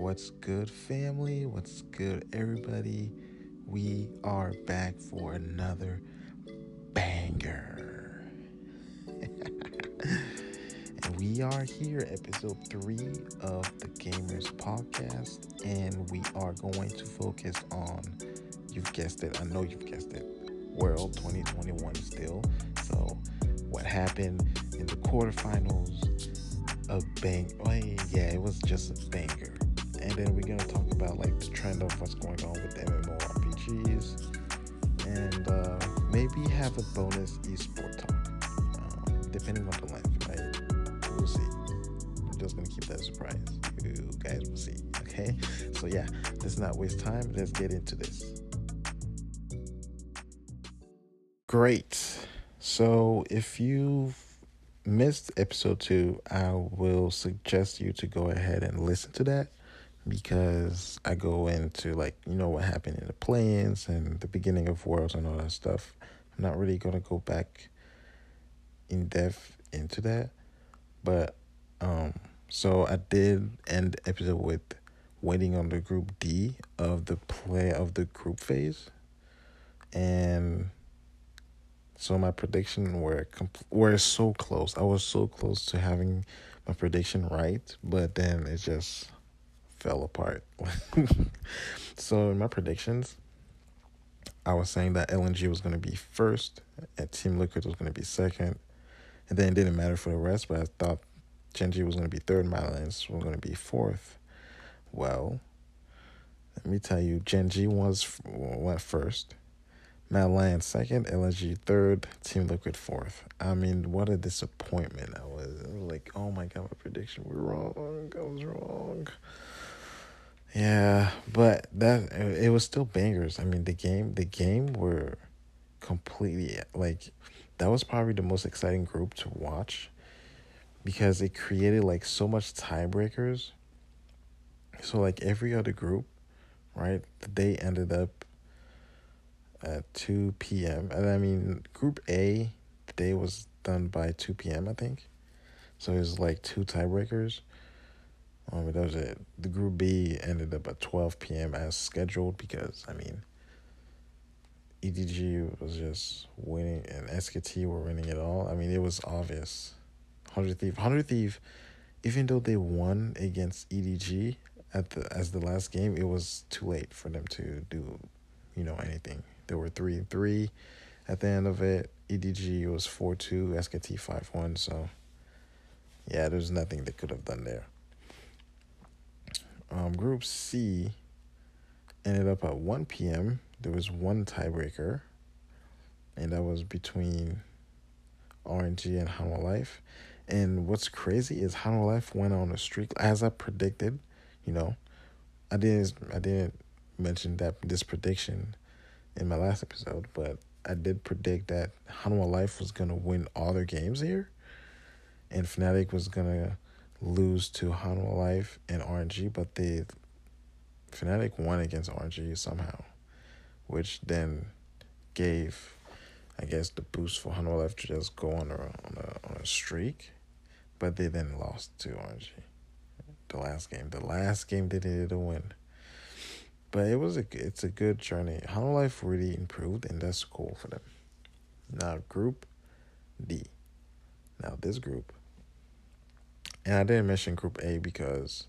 What's good, family? What's good, everybody? We are back for another banger. and we are here, episode three of the Gamers Podcast, and we are going to focus on, you've guessed it, I know you've guessed it, World 2021 still. So, what happened in the quarterfinals? A bang, oh, yeah, it was just a banger and then we're gonna talk about like the trend of what's going on with MMORPGs, and uh, maybe have a bonus esport talk, um, depending on the length. Right? We'll see. I'm just gonna keep that a surprise. You guys will see. Okay. So yeah, let's not waste time. Let's get into this. Great. So if you've missed episode two, I will suggest you to go ahead and listen to that because I go into like you know what happened in the play-ins and the beginning of worlds and all that stuff. I'm not really gonna go back in depth into that, but um, so I did end the episode with waiting on the group D of the play of the group phase, and so my prediction were compl- were so close. I was so close to having my prediction right, but then it just fell apart. so in my predictions, I was saying that LNG was going to be first and Team Liquid was going to be second. And then it didn't matter for the rest, but I thought Gen G was going to be third, Mad Lions was going to be fourth. Well, let me tell you, Gen G was went first. Mad Lion second, LNG third, Team Liquid fourth. I mean, what a disappointment I was. I was like, oh my god, my prediction was wrong. I was wrong. Yeah, but that it was still bangers. I mean, the game, the game were completely like that was probably the most exciting group to watch because it created like so much tiebreakers. So like every other group, right? The day ended up at 2 p.m. And I mean, group A, the day was done by 2 p.m., I think. So it was like two tiebreakers. Um, that was it. The Group B ended up at 12 p.m. as scheduled because, I mean, EDG was just winning and SKT were winning it all. I mean, it was obvious. 100 Thief. 100 Thief, even though they won against EDG at the as the last game, it was too late for them to do, you know, anything. They were 3 and 3 at the end of it. EDG was 4 2, SKT 5 1. So, yeah, there's nothing they could have done there. Um, group C ended up at 1 p.m. There was one tiebreaker, and that was between RNG and Hanwha Life. And what's crazy is Hanwha Life went on a streak as I predicted. You know, I didn't I didn't mention that this prediction in my last episode, but I did predict that Hanwha Life was gonna win all their games here, and Fnatic was gonna lose to Hanwha Life and RNG, but they Fnatic won against RNG somehow, which then gave, I guess, the boost for Hanwha Life to just go on a, on a on a streak, but they then lost to RNG. The last game, the last game they needed to win. But it was a it's a good journey. Hanwha Life really improved, and that's cool for them. Now, Group D. Now this group and I didn't mention Group A because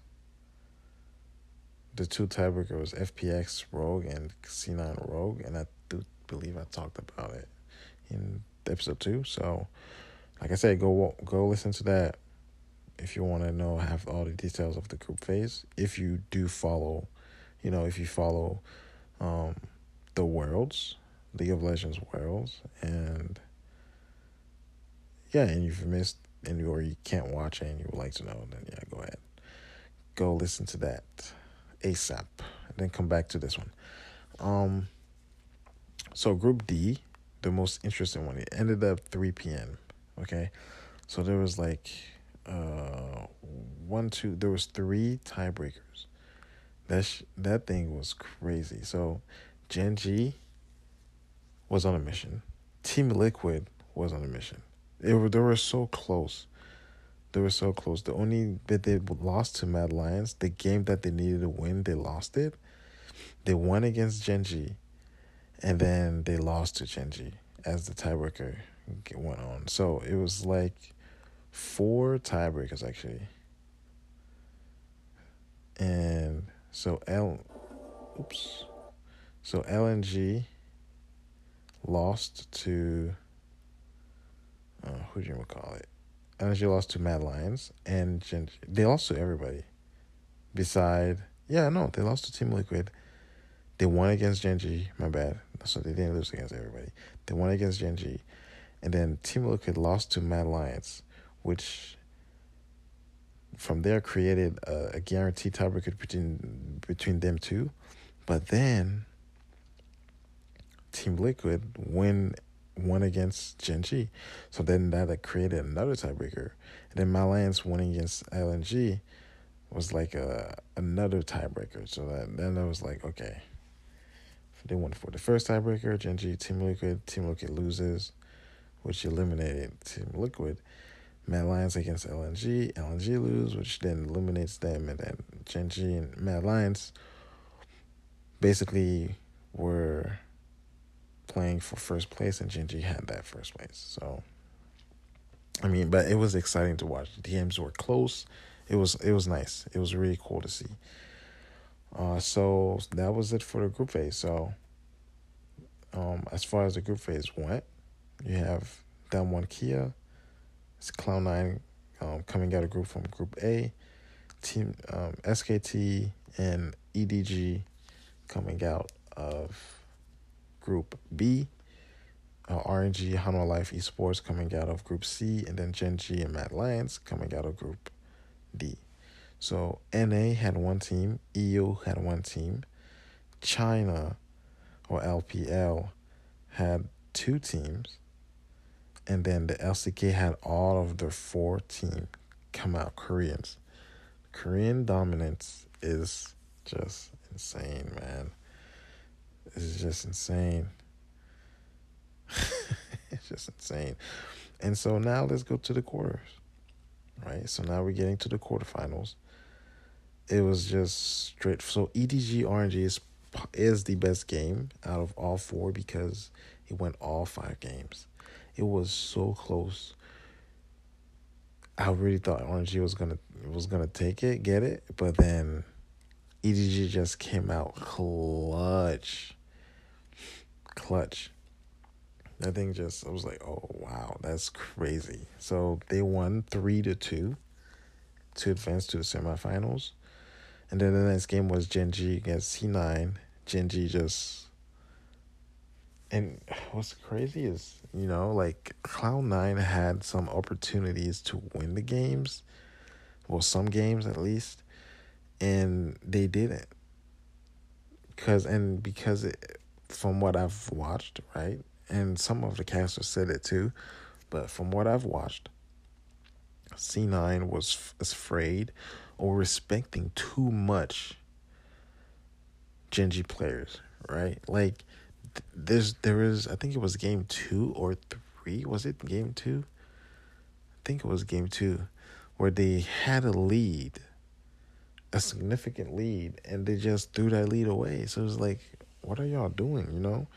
the two tiebreakers was FPX Rogue and C9 Rogue, and I do believe I talked about it in episode two. So, like I said, go go listen to that if you want to know have all the details of the group phase. If you do follow, you know, if you follow um, the worlds, League of Legends worlds, and yeah, and you've missed and or you can't watch it and you would like to know, then yeah, go ahead. Go listen to that ASAP. And then come back to this one. Um so group D, the most interesting one, it ended up 3 p.m. Okay. So there was like uh one, two, there was three tiebreakers. That sh- that thing was crazy. So Gen G was on a mission. Team Liquid was on a mission. They were they were so close. They were so close. The only bit they lost to Mad Lions, the game that they needed to win, they lost it. They won against Gen.G, and then they lost to Gen.G as the tiebreaker went on. So it was like four tiebreakers actually. And so L oops. So LNG lost to uh, who do you want to call it? LNG lost to Mad Lions and they lost to everybody. Beside yeah, no, they lost to Team Liquid. They won against Gen.G. my bad. So they didn't lose against everybody. They won against Gen.G, And then Team Liquid lost to Mad Lions, which from there created a, a guaranteed tiebreaker between between them two. But then Team Liquid win won against Gen.G. So then that created another tiebreaker. And then Mad Lions winning against LNG was like a another tiebreaker. So that then I was like, okay. They won for the first tiebreaker, Gen.G Team Liquid, Team Liquid loses, which eliminated Team Liquid. Mad Lions against LNG, LNG lose, which then eliminates them, and then Gen.G and Mad Lions basically were playing for first place, and Gen.G had that first place. So, I mean, but it was exciting to watch. The DMs were close. It was it was nice. It was really cool to see. Uh, so that was it for the group phase. So, um, as far as the group phase went, you have Damwon Kia, it's Cloud9 um, coming out of group from Group A, Team um, SKT and EDG coming out of Group B. Uh, RNG, Hanwha Life Esports coming out of Group C, and then Gen G and Mad Lions coming out of Group D. So NA had one team, EU had one team, China or LPL had two teams, and then the LCK had all of their four team come out Koreans. Korean dominance is just insane, man. It's just insane. it's just insane. And so now let's go to the quarters. Right? So now we're getting to the quarterfinals it was just straight. So EDG RNG is is the best game out of all four because it went all five games. It was so close. I really thought RNG was gonna was gonna take it, get it, but then EDG just came out clutch, clutch. That thing just I was like, oh wow, that's crazy. So they won three to two to advance to the semifinals. And then the next game was Gen.G against C9. Gen.G just. And what's crazy is, you know, like Cloud9 had some opportunities to win the games. Well, some games at least. And they didn't. Because, and because it, from what I've watched, right? And some of the casters said it too. But from what I've watched, C9 was afraid or respecting too much Gen.G players, right? Like there's there is I think it was game 2 or 3, was it game 2? I think it was game 2 where they had a lead, a significant lead and they just threw that lead away. So it was like what are y'all doing, you know?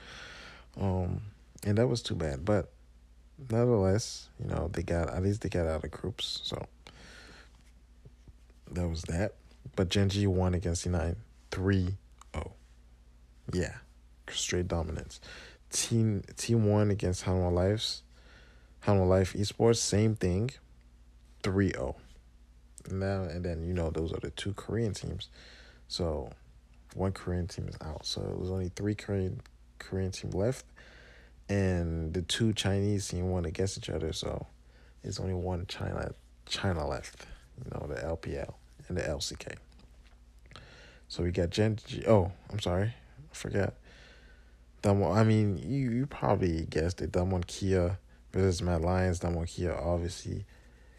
Um and that was too bad, but nevertheless, you know, they got at least they got out of groups, so that was that. But Gen.G won against C9 3 0. Yeah. Straight dominance. Team team one against Hanwha Life's Hanwha Life Esports, same thing. 3 0. Now and then, you know, those are the two Korean teams. So one Korean team is out. So it was only three Korean Korean team left. And the two Chinese team won against each other, so it's only one China China left you know, the LPL and the LCK. So we got Gen. Oh, I'm sorry, I forgot. Damwon. I mean, you you probably guessed it. Damwon Kia versus Mad Lions. Damwon Kia obviously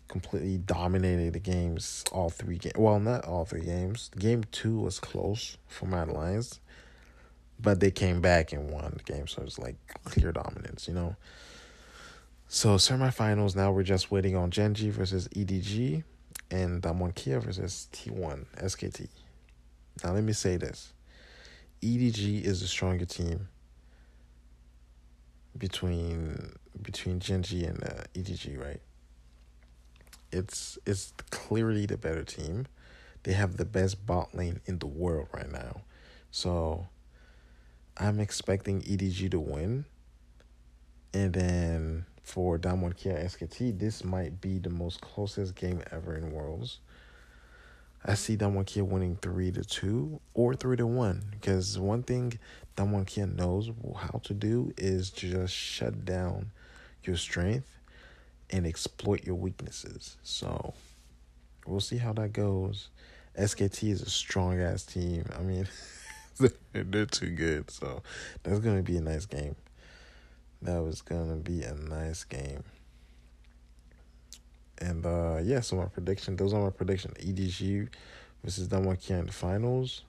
completely dominated the games. All three games. Well, not all three games. Game two was close for Mad Lions, but they came back and won the game. So it's like clear dominance, you know. So semifinals now we're just waiting on Gen.G versus EDG and Damwon Kia versus T1 SKT. Now let me say this. EDG is the stronger team between between Gen.G and uh, EDG, right? It's it's clearly the better team. They have the best bot lane in the world right now. So I'm expecting EDG to win. And then for Damwon Kia SKT, this might be the most closest game ever in Worlds. I see Damwon Kia winning three to two or three to one because one thing Damwon Kia knows how to do is to just shut down your strength and exploit your weaknesses. So we'll see how that goes. SKT is a strong ass team. I mean, they're too good. So that's gonna be a nice game. That was gonna be a nice game. And uh yeah, so my prediction, those are my prediction. EDG versus Damwon Kia in the finals.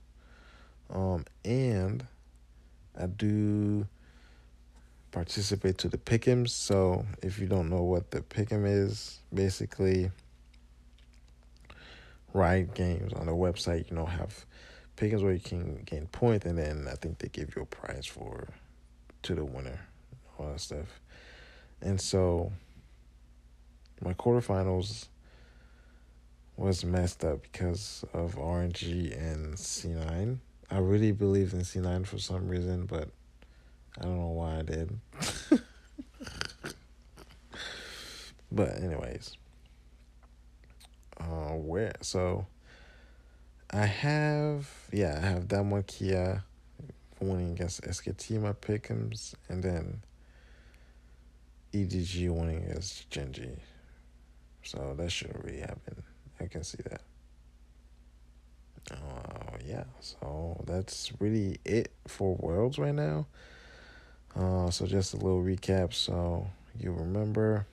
Um and I do participate to the pick'ems. So if you don't know what the pick'em is, basically Riot Games on the website, you know, have pick'ems where you can gain points and then I think they give you a prize for to the winner, all that stuff. And so my quarterfinals was messed up because of RNG and C9. I really believed in C9 for some reason, but I don't know why I did. but anyways, uh, where so I have yeah I have Damwon Kia winning against SKT my pick'ems and then EDG winning against Gen.G. So that shouldn't really happen. I can see that. Uh, yeah, so that's really it for Worlds right now. Uh, so just a little recap. So you remember,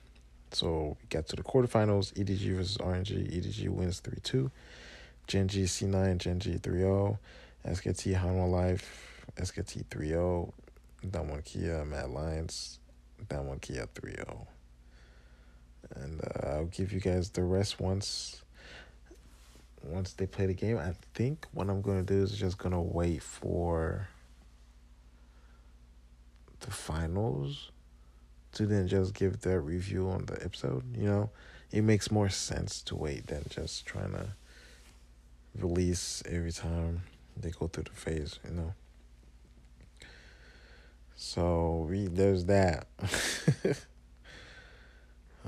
so we got to the quarterfinals. EDG versus RNG. EDG wins three two. Gen.G C9, Gen.G 3-0. SKT Hanwha Life, SKT 3-0. Damwon Kia, Mad Lions, Damwon Kia 3-0 and uh, I'll give you guys the rest once once they play the game. I think what I'm gonna do is just gonna wait for the finals to then just give their review on the episode. You know, it makes more sense to wait than just trying to release every time they go through the phase. You know. So we there's that.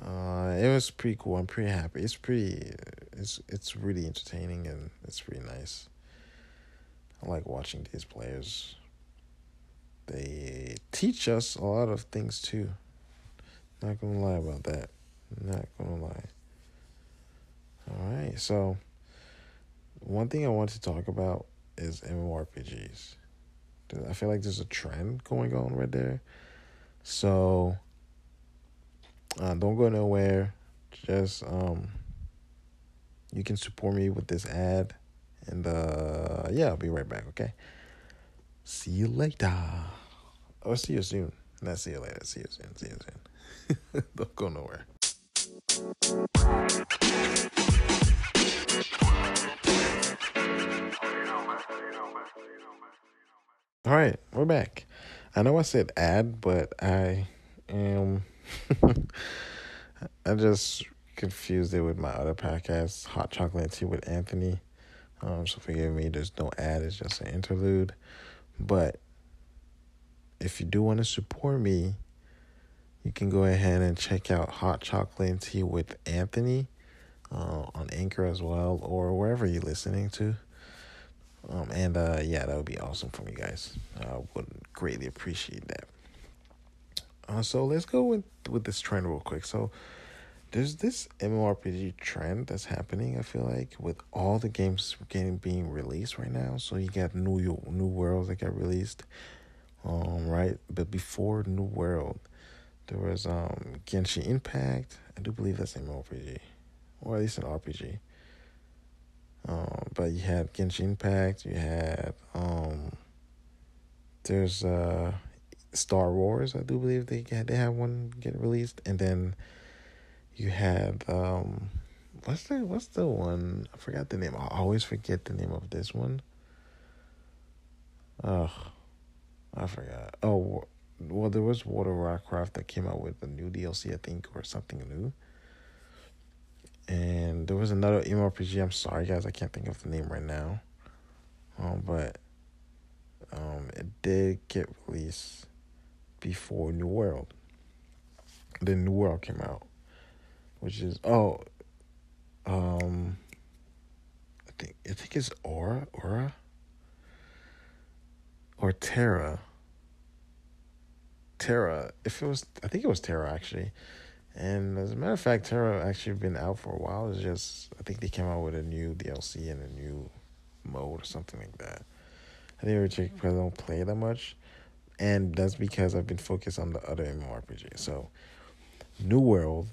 Uh, it was pretty cool. I'm pretty happy. It's pretty. It's it's really entertaining and it's really nice. I like watching these players. They teach us a lot of things too. Not gonna lie about that. Not gonna lie. All right, so one thing I want to talk about is MMORPGs. I feel like there's a trend going on right there. So uh, don't go nowhere. Just um, you can support me with this ad, and uh, yeah, I'll be right back. Okay. See you later. Or oh, see you soon. Not see you later. See you soon. See you soon. don't go nowhere. All right, we're back. I know I said ad, but I am I just confused it with my other podcast, Hot Chocolate Tea with Anthony. Um, so forgive me, there's no ad, it's just an interlude. But if you do want to support me, you can go ahead and check out Hot Chocolate and Tea with Anthony uh, on Anchor as well, or wherever you're listening to. Um, and uh, yeah, that would be awesome for you guys. I would greatly appreciate that. Uh, so let's go with with this trend real quick. So there's this MMORPG trend that's happening. I feel like with all the games getting being released right now. So you got new new worlds that got released, um, right? But before New World, there was um Genshin Impact. I do believe that's an RPG, or at least an RPG. Um, but you had Genshin Impact. You had um. There's uh Star Wars. I do believe they had they had one get released, and then you had um, what's the what's the one? I forgot the name. I always forget the name of this one. Ugh, I forgot. Oh, well, there was World of Warcraft that came out with a new DLC, I think, or something new. And there was another MMORPG. I'm sorry, guys, I can't think of the name right now. Um, but um, it did get released before New World. Then New World came out, which is oh, um, I think I think it's Aura, Aura, or Terra. Terra. If it was, I think it was Terra actually. And as a matter of fact, Terra actually been out for a while. It's just I think they came out with a new DLC and a new mode or something like that. I think originally because I don't play that much, and that's because I've been focused on the other MMORPG. So, New World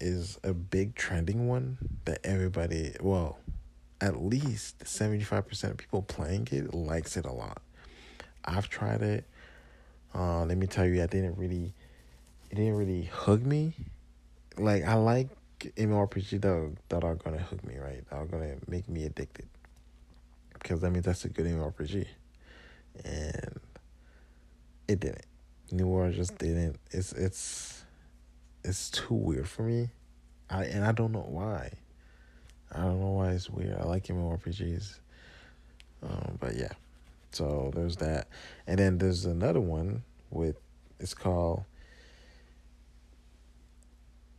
is a big trending one that everybody, well, at least seventy five percent of people playing it likes it a lot. I've tried it. Uh, let me tell you, I didn't really it didn't really hook me. Like I like MMORPG though that are gonna hook me, right? That are gonna make me addicted. Because I mean that's a good MMORPG. And it didn't. New World just didn't. It's it's it's too weird for me. I and I don't know why. I don't know why it's weird. I like MMORPGs. Um, but yeah. So there's that. And then there's another one with it's called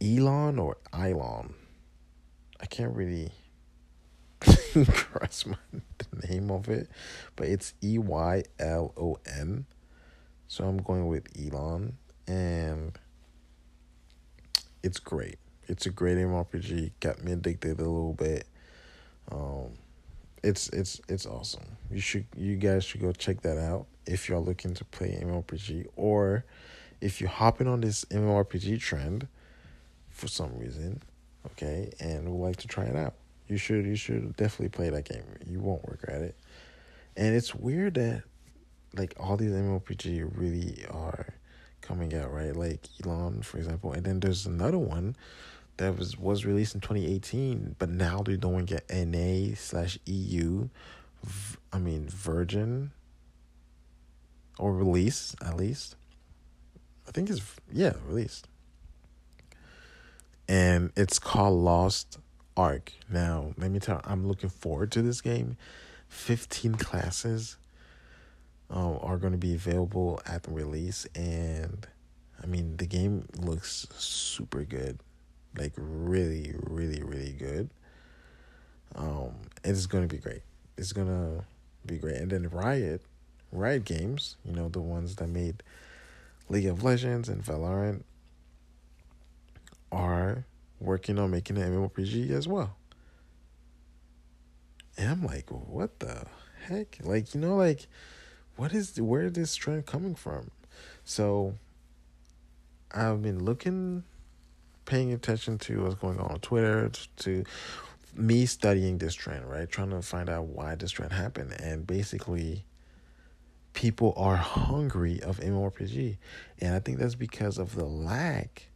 Elon or Elon. I can't really grasp my, the name of it, but it's E Y L O N. So I'm going with Elon, and it's great. It's a great MMORPG. Got me addicted a little bit. Um, it's it's it's awesome. You should you guys should go check that out if you're looking to play MMORPG or if you're hopping on this MMORPG trend for some reason, okay, and would like to try it out. You should you should definitely play that game. You won't regret it. And it's weird that like all these MMORPG really are coming out, right? Like Elon, for example, and then there's another one that was was released in 2018, but now they're doing it NA slash EU. I mean Virgin or release at least. I think it's yeah released and it's called Lost Ark. Now, let me tell I'm looking forward to this game. 15 classes uh, are going to be available at the release, and I mean, the game looks super good. Like, really, really, really good. Um, it's to be great. It's to be great. And then Riot, Riot Games, you know, the ones that made League of Legends and Valorant, are working on making an MMORPG as well. And I'm like, what the heck? Like, you know, like, what is where is this trend coming from? So I've been looking, paying attention to what's going on on Twitter, to me studying this trend, right? Trying to find out why this trend happened. And basically, people are hungry of MMORPG. And I think that's because of the lack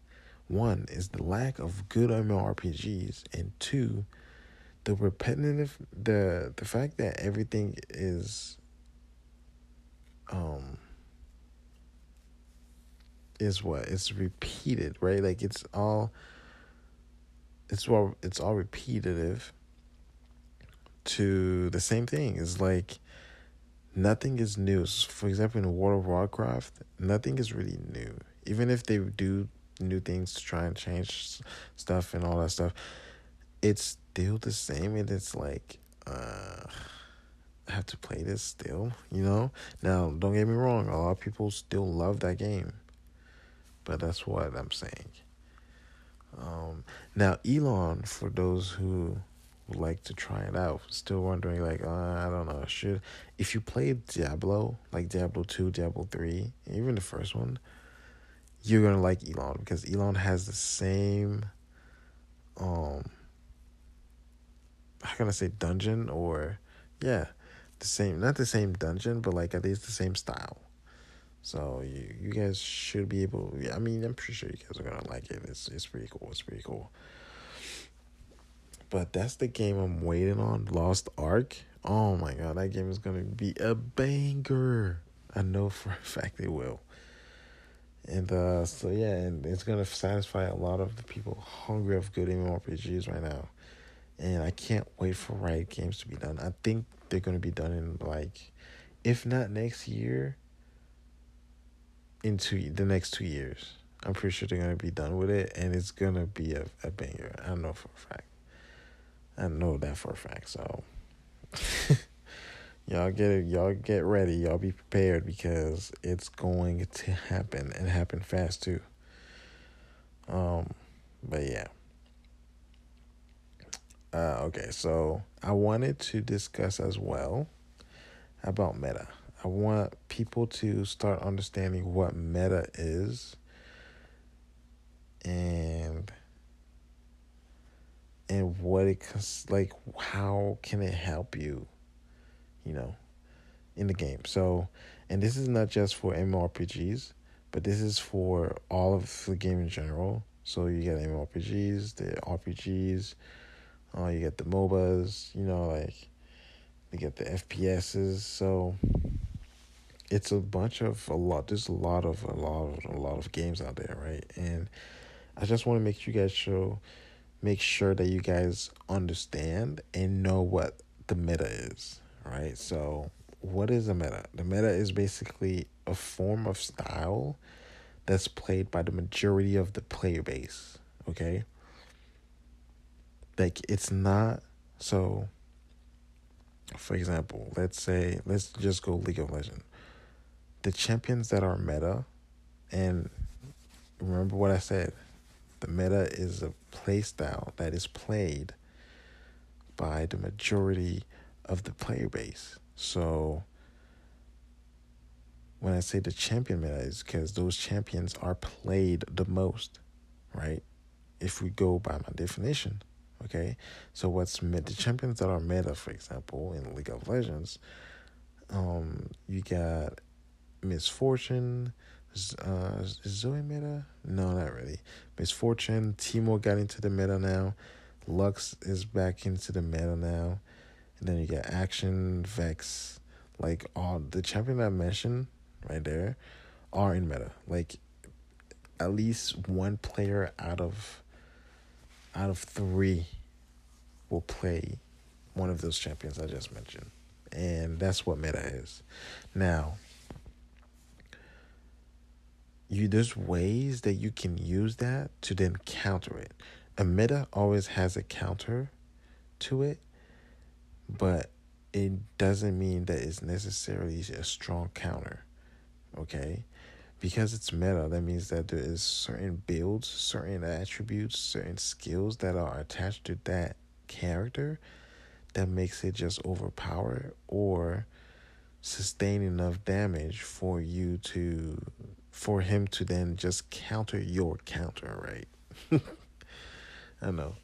one is the lack of good MMORPGs, and two, the repetitive the the fact that everything is um is what it's repeated right like it's all it's all it's all repetitive to the same thing it's like nothing is new for example in world of warcraft nothing is really new even if they do new things to try and change stuff and all that stuff, it's still the same. And it's like, uh, I have to play this still, you know? Now, don't get me wrong, a lot of people still love that game. But that's what I'm saying. Um, now, Elon, for those who would like to try it out, still wondering, like, uh, I don't know, should, if you played Diablo, like Diablo 2, Diablo 3, even the first one, you're gonna like Elon because Elon has the same um how can I say dungeon or yeah the same not the same dungeon but like at least the same style So you you guys should be able. I mean, I'm pretty sure you guys are gonna like it. It's it's pretty cool. It's pretty cool. But that's the game I'm waiting on. Lost Ark. Oh my god, that game is gonna be a banger. I know for a fact it will. And uh, so yeah, and it's gonna satisfy a lot of the people hungry of good MMORPGs right now. And I can't wait for Riot Games to be done. I think they're gonna be done in like, if not next year, into the next two years. I'm pretty sure they're gonna be done with it, and it's gonna be a, a banger. I know for a fact. I know that for a fact. So y'all get it. Y'all get ready. Y'all be prepared because it's going to happen and happen fast too. Um, but yeah. Uh, okay, so I wanted to discuss as well about meta. I want people to start understanding what meta is and and what it like how can it help you you know in the game. So and this is not just for MMORPGs but this is for all of the game in general. So you get MMORPGs the RPGs uh, you get the MOBAs you know like you get the FPSs so it's a bunch of a lot there's a lot of a lot of a lot of games out there right and I just want to make you guys show make sure that you guys understand and know what the meta is, right? So, what is a meta? The meta is basically a form of style that's played by the majority of the player base, okay? Like, it's not so. For example, let's say, let's just go League of Legends. The champions that are meta, and remember what I said the meta is a play style that is played by the majority of the player base. So when I say the champion meta is because those champions are played the most, right? If we go by my definition, okay. So what's meta? the champions that are meta, for example, in League of Legends, um, you got Miss Fortune, uh, is Zoe meta? No, not really. Misfortune, Teemo got into the meta now. Lux is back into the meta now. And then you get Akshan, Vex, like all the champion I mentioned right there are in meta. Like at least one player out of out of three will play one of those champions I just mentioned. And that's what meta is. Now, you there's ways that you can use that to then counter it. A meta always has a counter to it, but it doesn't mean that it's necessarily a strong counter. Okay? Because it's meta, that means that there is certain builds, certain attributes, certain skills that are attached to that character that makes it just overpower or sustain enough damage for you to for him to then just counter your counter, right? I know.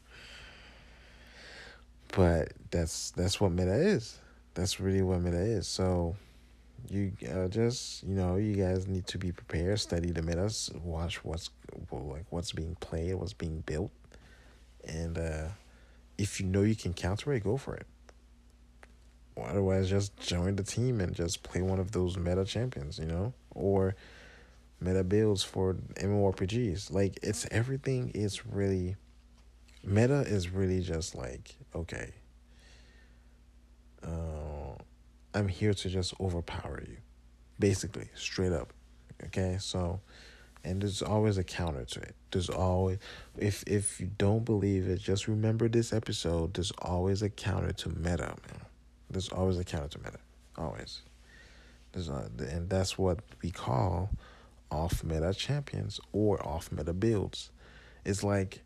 But that's that's what meta is. That's really what meta is. So you uh, just you know you guys need to be prepared, study the metas, watch what's like what's being played, what's being built, and uh, if you know you can counter it, go for it. Otherwise, just join the team and just play one of those meta champions, you know, or meta builds for MMORPGs. Like it's everything is really meta is really just like okay. Uh, I'm here to just overpower you, basically, straight up. Okay, so, and there's always a counter to it. There's always, if if you don't believe it, just remember this episode. There's always a counter to meta, man. There's always a counter to meta, always. There's a, and that's what we call off meta champions or off meta builds. It's like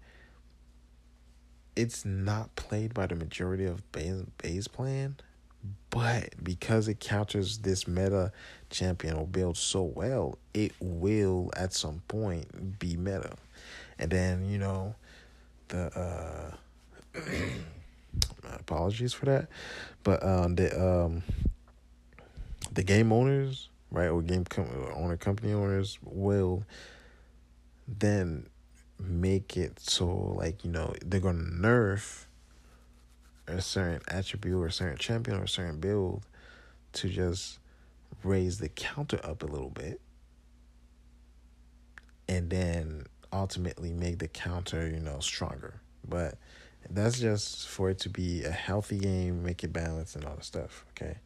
it's not played by the majority of base, base plan, but because it counters this meta champion or build so well, it will at some point be meta. And then, you know, the uh apologies for that. But um the um the game owners right? Or game com- owner company owners will then make it so like you know they're gonna nerf a certain attribute or a certain champion or a certain build to just raise the counter up a little bit and then ultimately make the counter you know stronger but that's just for it to be a healthy game make it balanced and all the stuff okay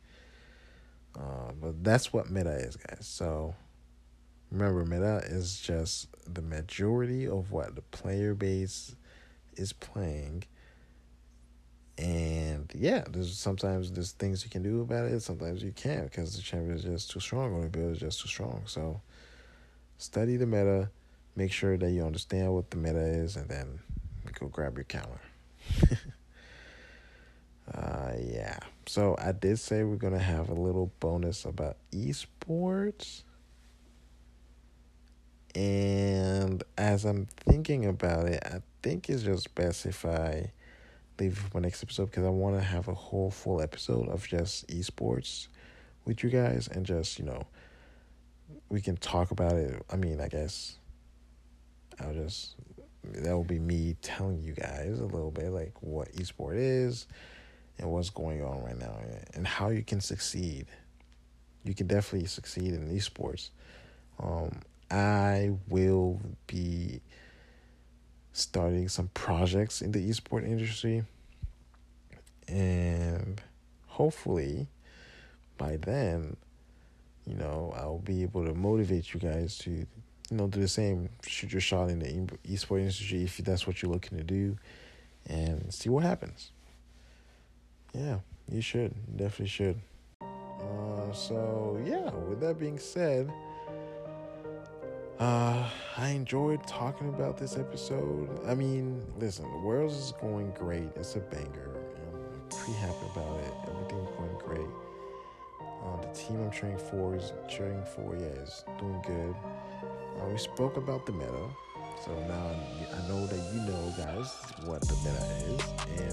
uh, but that's what meta is guys. So remember meta is just the majority of what the player base is playing. And yeah there's sometimes there's things you can do about it sometimes you can't because the champion is just too strong or the build is just too strong. So study the meta make sure that you understand what the meta is and then go grab your counter uh yeah so i did say we're gonna have a little bonus about esports and as I'm thinking about it, I think it's just best if I leave for my next episode because I want to have a whole full episode of just esports with you guys and just, you know, we can talk about it. I mean, I guess I'll just, that will be me telling you guys a little bit like what esport is and what's going on right now and how you can succeed. You can definitely succeed in esports. Um, I will be starting some projects in the esport industry. And hopefully by then, you know, I'll be able to motivate you guys to, you know, do the same, shoot your shot in the esport industry if that's what you're looking to do and see what happens. Yeah, you should. Definitely should. Uh, so, yeah, with that being said, uh, I enjoyed talking about this episode. I mean, listen, the world is going great. It's a banger. I'm pretty happy about it. Everything's going great. Uh, the team I'm cheering for is cheering for. Yeah, is doing good. Uh, we spoke about the meta, so now I know that you know, guys, what the meta is, and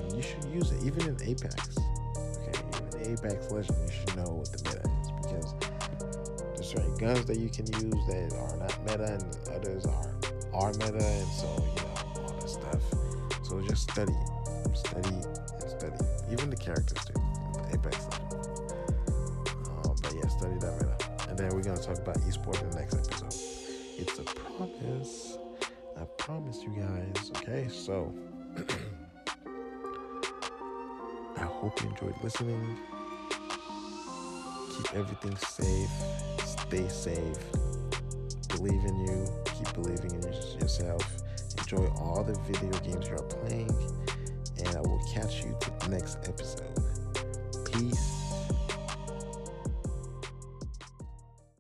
use it even in Apex. Okay, even Apex Legend, you should know what the meta is because there's certain guns that you can use that are not meta and others are are meta and so you know all this stuff. So just study study and study. Even the characters too apex um, but yeah study that meta. And then we're to talk about esports in the next episode. It's a promise. I promise you guys okay? So hope you enjoyed listening. Keep everything safe. Stay safe, believe in you, keep believing in yourself, enjoy all the video games you're playing, and I will catch you to the next episode. Peace.